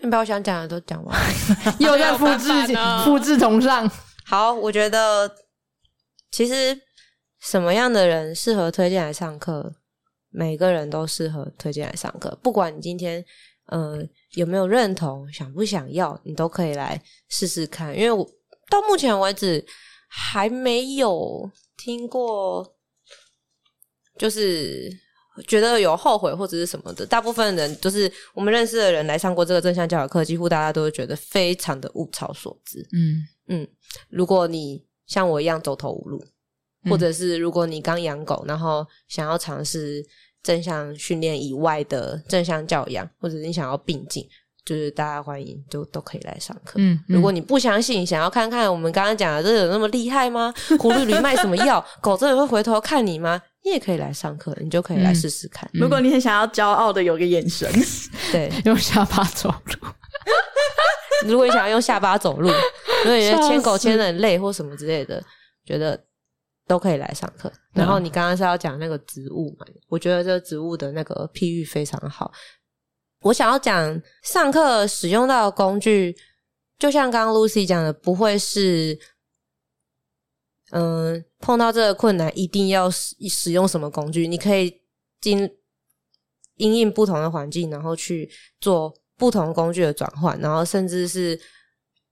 你把我想讲的都讲完，又在复制复制同上。好，我觉得其实什么样的人适合推荐来上课？每个人都适合推荐来上课，不管你今天呃有没有认同，想不想要，你都可以来试试看。因为我到目前为止还没有听过，就是觉得有后悔或者是什么的。大部分人就是我们认识的人来上过这个正向教育课，几乎大家都会觉得非常的物超所值。嗯嗯，如果你像我一样走投无路，或者是如果你刚养狗，然后想要尝试。正向训练以外的正向教养，或者你想要并进，就是大家欢迎，就都可以来上课。嗯，嗯，如果你不相信，想要看看我们刚刚讲的，这有那么厉害吗？葫芦里卖什么药？狗真的会回头看你吗？你也可以来上课，你就可以来试试看。嗯。如果你很想要骄傲的有个眼神，对，用下巴走路。如果你想要用下巴走路，如果你觉得牵狗牵得很累或什么之类的，觉得。都可以来上课。然后你刚刚是要讲那个植物嘛？我觉得这个植物的那个譬喻非常好。我想要讲上课使用到的工具，就像刚刚 Lucy 讲的，不会是嗯、碰到这个困难一定要使使用什么工具。你可以经因应不同的环境，然后去做不同工具的转换，然后甚至是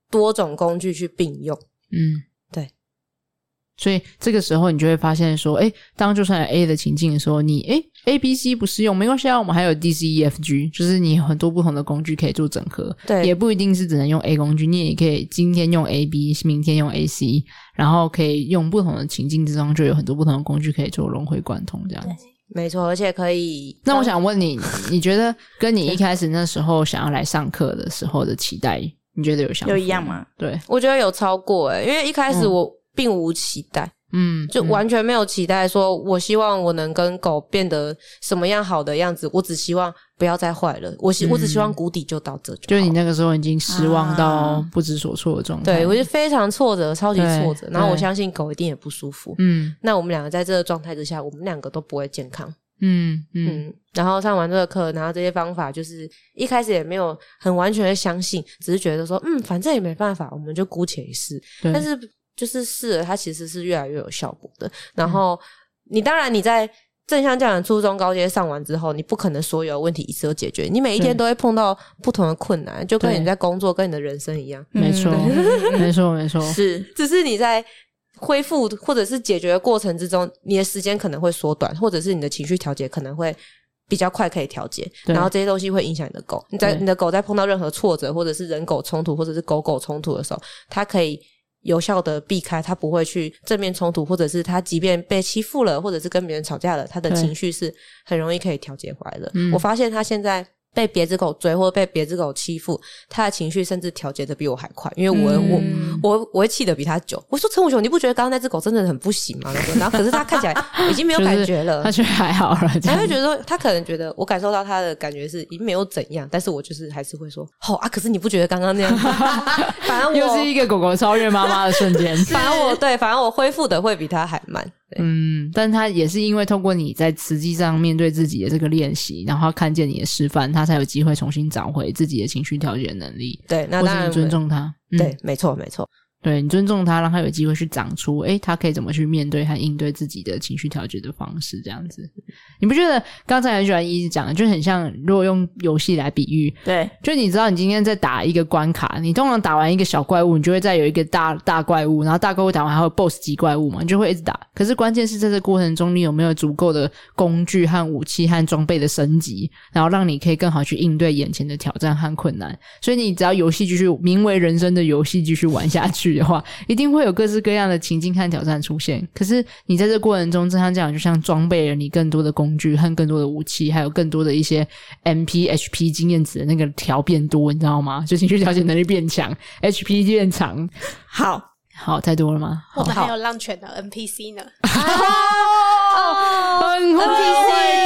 多种工具去并用。嗯。所以这个时候，你就会发现说，哎，当就算有 A 的情境的时候，你哎 A、B、C 不适用没关系啊，我们还有 D、C、E、F、G，就是你有很多不同的工具可以做整合。对，也不一定是只能用 A 工具，你也可以今天用 A、B，明天用 A、C，然后可以用不同的情境之中，就有很多不同的工具可以做融会贯通这样子。没错，而且可以。那我想问你，你觉得跟你一开始那时候想要来上课的时候的期待，你觉得有相有一样吗？对，我觉得有超过诶，因为一开始我。嗯并无期待，嗯，就完全没有期待。说我希望我能跟狗变得什么样好的样子，我只希望不要再坏了。我希、嗯、我只希望谷底就到这就好，就你那个时候已经失望到不知所措的状态。对，我就非常挫折，超级挫折。然后我相信狗一定也不舒服。嗯，那我们两个在这个状态之下，我们两个都不会健康。嗯嗯，嗯。然后上完这个课，然后这些方法，就是一开始也没有很完全的相信，只是觉得说，嗯，反正也没办法，我们就姑且一试。但是。就是试了，它其实是越来越有效果的。然后你当然你在正向教养初中高阶上完之后，你不可能所有问题一次都解决。你每一天都会碰到不同的困难，就跟你在工作跟你的人生一样。没错，没错，没错，是。只是你在恢复或者是解决的过程之中，你的时间可能会缩短，或者是你的情绪调节可能会比较快可以调节。然后这些东西会影响你的狗。你在你的狗在碰到任何挫折，或者是人狗冲突，或者是狗狗冲突的时候，它可以。有效的避开，他不会去正面冲突，或者是他即便被欺负了，或者是跟别人吵架了，他的情绪是很容易可以调节回来的。我发现他现在。被别只狗追或者被别只狗欺负，他的情绪甚至调节的比我还快，因为我、嗯、我我我会气得比他久。我说陈武雄，你不觉得刚刚那只狗真的很不行吗？然后可是他看起来 已经没有感觉了，他觉得还好了。他会觉得说，他可能觉得我感受到他的感觉是已经没有怎样，但是我就是还是会说，好、哦、啊，可是你不觉得刚刚那样？反正我 又是一个狗狗超越妈妈的瞬间。反正我对，反正我恢复的会比他还慢。嗯，但他也是因为通过你在实际上面对自己的这个练习，然后看见你的示范，他才有机会重新找回自己的情绪调节能力。对，那当然尊重他。嗯、对，没错，没错。对，你尊重他，让他有机会去长出，诶，他可以怎么去面对和应对自己的情绪调节的方式，这样子。你不觉得刚才很喜欢一直讲的，就很像如果用游戏来比喻，对，就你知道你今天在打一个关卡，你通常打完一个小怪物，你就会再有一个大大怪物，然后大怪物打完还有 BOSS 级怪物嘛，你就会一直打。可是关键是在这过程中，你有没有足够的工具和武器和装备的升级，然后让你可以更好去应对眼前的挑战和困难。所以你只要游戏继续名为人生的游戏继续玩下去。去的话，一定会有各式各样的情境和挑战出现。可是你在这个过程中，正像这样，就像装备了你更多的工具和更多的武器，还有更多的一些 MP、HP 经验值的那个条变多，你知道吗？就情绪调节能力变强，HP 变长。好好，太多了吗？我们还有浪犬的 NPC 呢。哦，很会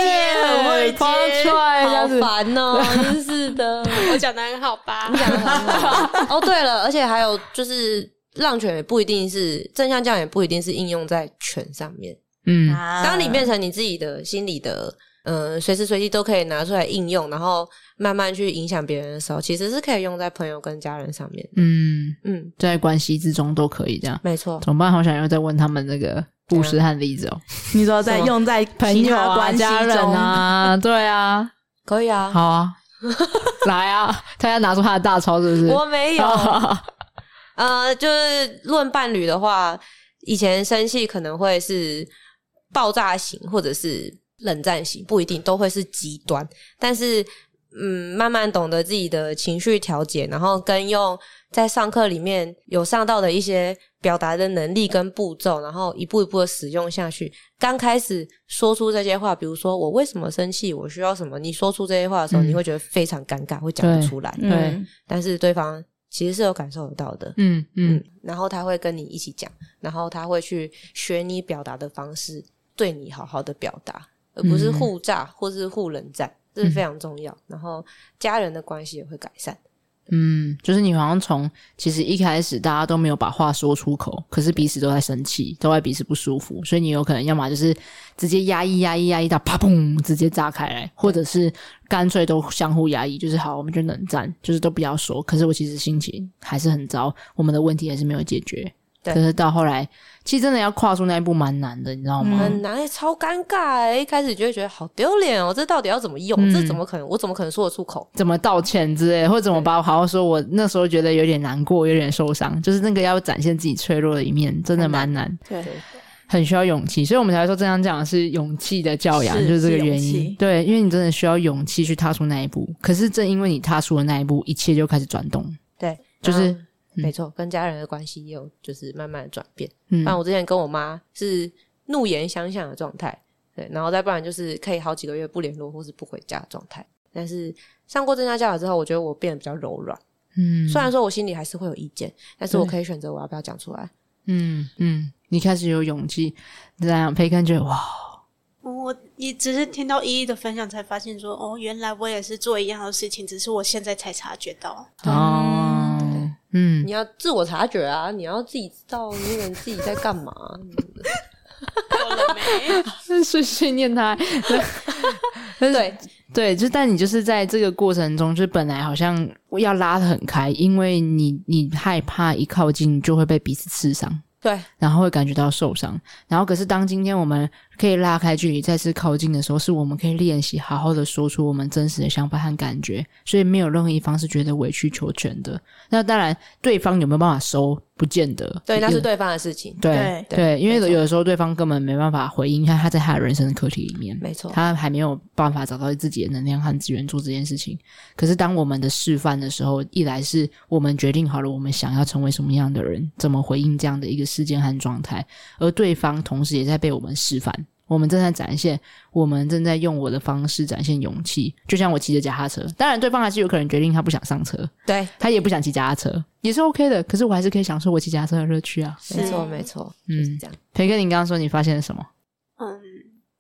接，很会接，好烦哦！真是的，我讲的很好吧？你讲的很好。哦，对了，而且还有就是，浪犬也不一定是正向教养，也不一定是应用在犬上面。嗯，当你变成你自己的心理的，呃，随时随地都可以拿出来应用，然后慢慢去影响别人的时候，其实是可以用在朋友跟家人上面。嗯嗯，在关系之中都可以这样。没错。怎么办？好想要再问他们那个。故事和例子哦，你说在用在朋友啊、家人啊，对啊，可以啊，好啊，来啊，他要拿出他的大钞是不是？我没有，呃，就是论伴侣的话，以前生气可能会是爆炸型，或者是冷战型，不一定都会是极端，但是。嗯，慢慢懂得自己的情绪调节，然后跟用在上课里面有上到的一些表达的能力跟步骤，然后一步一步的使用下去。刚开始说出这些话，比如说我为什么生气，我需要什么，你说出这些话的时候，嗯、你会觉得非常尴尬，会讲不出来。对，对，但是对方其实是有感受得到的。嗯嗯，然后他会跟你一起讲，然后他会去学你表达的方式，对你好好的表达，而不是互炸或是互冷战。这是非常重要，嗯、然后家人的关系也会改善。嗯，就是你好像从其实一开始大家都没有把话说出口，可是彼此都在生气，都在彼此不舒服，所以你有可能要么就是直接压抑、压抑、压抑到啪砰直接炸开来，或者是干脆都相互压抑，就是好，我们就冷战，就是都不要说。可是我其实心情还是很糟，我们的问题还是没有解决。可是到后来，其实真的要跨出那一步蛮难的，你知道吗？很难，超尴尬。一开始就会觉得好丢脸哦，这到底要怎么用？嗯、这怎么可能？我怎么可能说得出口？怎么道歉之类，或者怎么把我好好说？我那时候觉得有点难过，有点受伤，就是那个要展现自己脆弱的一面，真的蛮难，难。对，很需要勇气。所以我们才会说，这样讲的是勇气的教养，是就是这个原因。对，因为你真的需要勇气去踏出那一步。可是正因为你踏出了那一步，一切就开始转动。对，就是。没错，跟家人的关系也有就是慢慢的转变。嗯，不然我之前跟我妈是怒言相向的状态，对，然后再不然就是可以好几个月不联络或是不回家的状态。但是上过正向教养之后，我觉得我变得比较柔软。嗯，虽然说我心里还是会有意见，但是我可以选择我要不要讲出来。嗯嗯，你开始有勇气这样，培根觉得哇，我也只是听到依依的分享才发现说，哦，原来我也是做一样的事情，只是我现在才察觉到。哦。嗯，你要自我察觉啊！你要自己知道那个人自己在干嘛。过了没？碎碎念他。对对，对，就但你就是在这个过程中，就本来好像要拉得很开，因为你你害怕一靠近就会被彼此刺伤。对，然后会感觉到受伤。然后可是当今天我们可以拉开距离，再次靠近的时候，是我们可以练习好好的说出我们真实的想法和感觉。所以没有任何一方是觉得委曲求全的。那当然，对方有没有办法收？不见得，对，那是对方的事情。对对，对，对，因为有的时候对方根本没办法回应，看他在他的人生的课题里面，没错，他还没有办法找到自己的能量和资源做这件事情。可是当我们的示范的时候，一来是我们决定好了我们想要成为什么样的人，怎么回应这样的一个事件和状态，而对方同时也在被我们示范。我们正在展现，我们正在用我的方式展现勇气，就像我骑着脚踏车。当然，对方还是有可能决定他不想上车，对，他也不想骑脚踏车，也是 OK 的。可是我还是可以享受我骑脚踏车的乐趣啊！没错，没错，嗯，这样。培根，你刚刚说你发现了什么？嗯，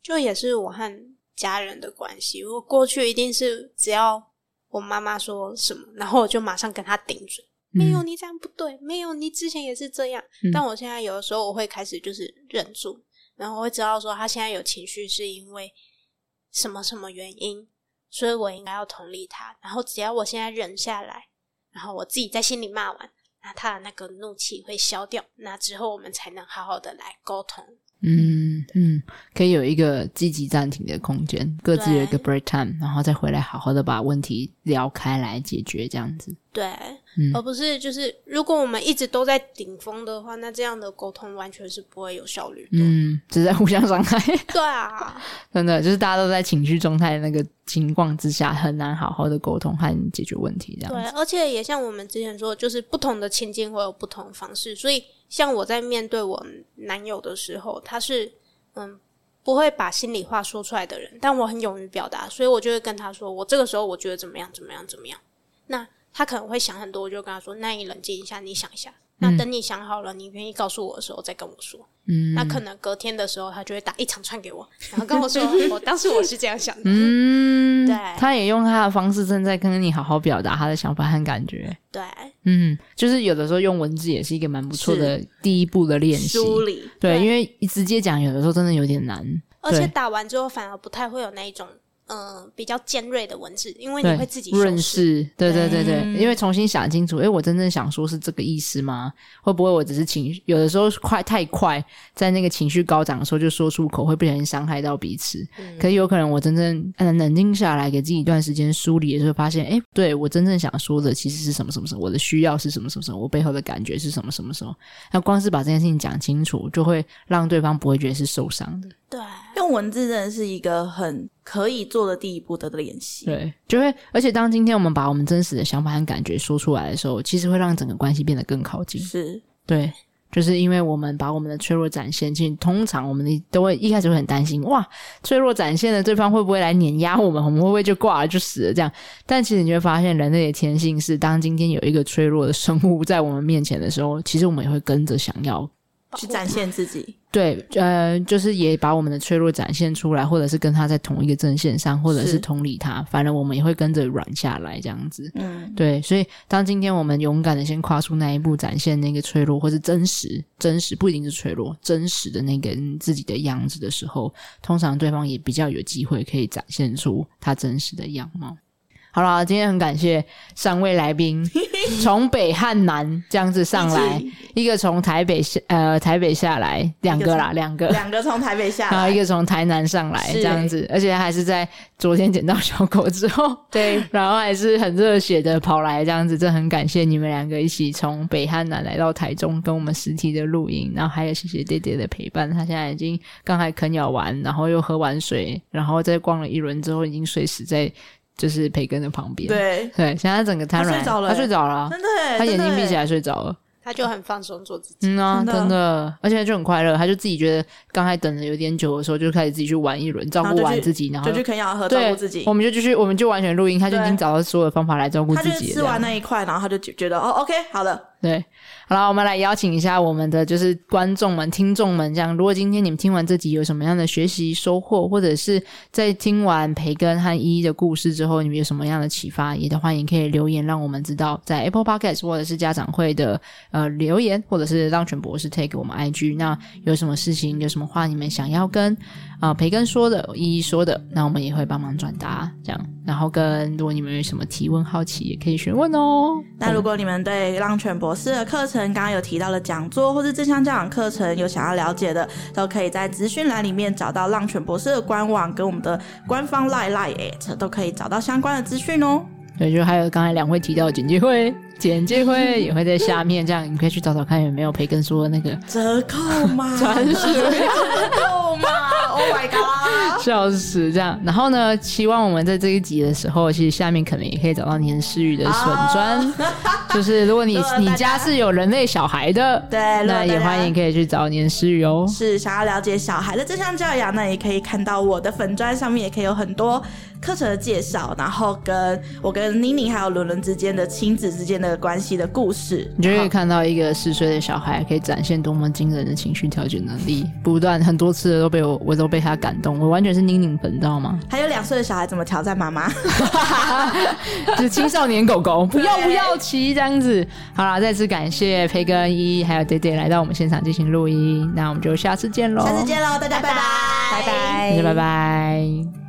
就也是我和家人的关系。我过去一定是只要我妈妈说什么，然后我就马上跟她顶嘴，嗯，没有你这样不对，没有你之前也是这样。嗯，但我现在有的时候我会开始就是忍住。然后我会知道说他现在有情绪是因为什么什么原因，所以我应该要同理他。然后只要我现在忍下来，然后我自己在心里骂完，那他的那个怒气会消掉。那之后我们才能好好的来沟通。嗯嗯，可以有一个积极暂停的空间，各自有一个 break time，然后再回来好好的把问题聊开来解决，这样子。对，嗯而不是就是如果我们一直都在顶峰的话，那这样的沟通完全是不会有效率的。嗯，只是在互相伤害。对啊，真的就是大家都在情绪状态那个情况之下，很难好好的沟通和解决问题。这样对，而且也像我们之前说，就是不同的情境会有不同的方式。所以，像我在面对我男友的时候，他是嗯不会把心里话说出来的人，但我很勇于表达，所以我就会跟他说，我这个时候我觉得怎么样，怎么样，怎么样。那他可能会想很多，我就跟他说：“那你冷静一下，你想一下。那等你想好了，你愿意告诉我的时候再跟我说。”嗯，那可能隔天的时候，他就会打一长串给我，然后跟我说：“ 我当时我是这样想的。”嗯，对。他也用他的方式正在跟你好好表达他的想法和感觉。对，嗯，就是有的时候用文字也是一个蛮不错的第一步的练习。梳理，对，对。因为直接讲有的时候真的有点难，而且打完之后反而不太会有那一种嗯、呃比较尖锐的文字，因为你会自己润修饰。饰，对对对对，嗯因为重新想清楚，诶，我真正想说是这个意思吗？会不会我只是情绪，有的时候快太快，在那个情绪高涨的时候就说出口，会不小心伤害到彼此。嗯可是有可能我真正嗯冷静下来，给自己一段时间梳理的时候，发现，诶，对我真正想说的其实是什么什么什么，我的需要是什么什么什么，我背后的感觉是什么什么什么。那光是把这件事情讲清楚，就会让对方不会觉得是受伤的。对，用文字真的是一个很可以做的第一步的练习。对，就会，而且当今天我们把我们真实的想法和感觉说出来的时候，其实会让整个关系变得更靠近。是，对，就是因为我们把我们的脆弱展现，其实通常我们的都会一开始会很担心，哇，脆弱展现了，对方会不会来碾压我们？我们会不会就挂了就死了？这样，但其实你会发现，人类的天性是，当今天有一个脆弱的生物在我们面前的时候，其实我们也会跟着想要。去展现自己。对，呃，就是也把我们的脆弱展现出来，或者是跟他在同一个阵线上，或者是是同理他，反正我们也会跟着软下来，这样子。嗯，对，所以当今天我们勇敢的先跨出那一步，展现那个脆弱或是真实、真实不一定是脆弱，真实的那个自己的样子的时候，通常对方也比较有机会可以展现出他真实的样貌。好啦，今天很感谢三位来宾，从北汉南这样子上来，一个从台北下呃台北下来，两个啦，两个，两个从台北下来，然后一个从台南上来是。这样子，而且还是在昨天捡到小狗之后，对，然后还是很热血的跑来这样子，这很感谢你们两个一起从北汉南来到台中跟我们实体的录音，然后还有谢谢爹爹的陪伴，他现在已经刚才啃咬完，然后又喝完水，然后再逛了一轮之后，已经睡死在就是培根的旁边，对，对，现在整个瘫软，他睡着了他睡着了啊，真的耶，他眼睛闭起来睡着了。他就很放松做自己。嗯啊，真的真的，而且就很快乐。他就自己觉得刚才等了有点久的时候，就开始自己去玩一轮，照顾完自己，然后就去啃咬和照顾自己我。们就继续，我们就完全录音，他就已经找到所有的方法来照顾自己了。吃完那一块，然后他就觉觉得哦，OK，好了，对，好了，我们来邀请一下我们的就是观众们、听众们，这样，如果今天你们听完这集有什么样的学习收获，或者是在听完培根和依依的故事之后，你们有什么样的启发，也的欢迎可以留言让我们知道，在 Apple Podcast 或者是家长会的呃留言，或者是让全博士 take 我们 IG。那有什么事情，有什么话你们想要跟啊、培根说的、依依说的，那我们也会帮忙转达，这样。然后跟如果你们有什么提问、好奇，也可以询问哦。那如果你们对浪犬博士的课程，刚刚有提到的讲座或是正向教养课程有想要了解的，都可以在资讯栏里面找到浪犬博士的官网跟我们的官方 line line at 都可以找到相关的资讯哦。对，就还有刚才两位提到的简介会，简介会也会在下面，这样你可以去找找看有没有培根说的那个折扣吗？折扣吗？Oh my god！笑死这样。然后呢，希望我们在这一集的时候，其实下面可能也可以找到年诗雨的笋砖，就是如果你 你家是有人类小孩的，对，那也欢迎可以去找年诗雨哦。是想要了解小孩的正向教养，那也可以看到我的粉砖上面也可以有很多课程的介绍，然后跟我跟妮妮还有伦伦之间的亲子之间的关系的故事，你就可以看到一个十岁的小孩可以展现多么惊人的情绪调节能力，不断很多次都被我我都被他感动，我完全是宁宁粉，你知道吗？还有两岁的小孩怎么挑战妈妈？就是青少年狗狗，不要不要骑这样子。好啦，再次感谢培根依依还有爹爹来到我们现场进行录音，那我们就下次见喽，下次见喽，大家拜拜，拜拜大家拜拜。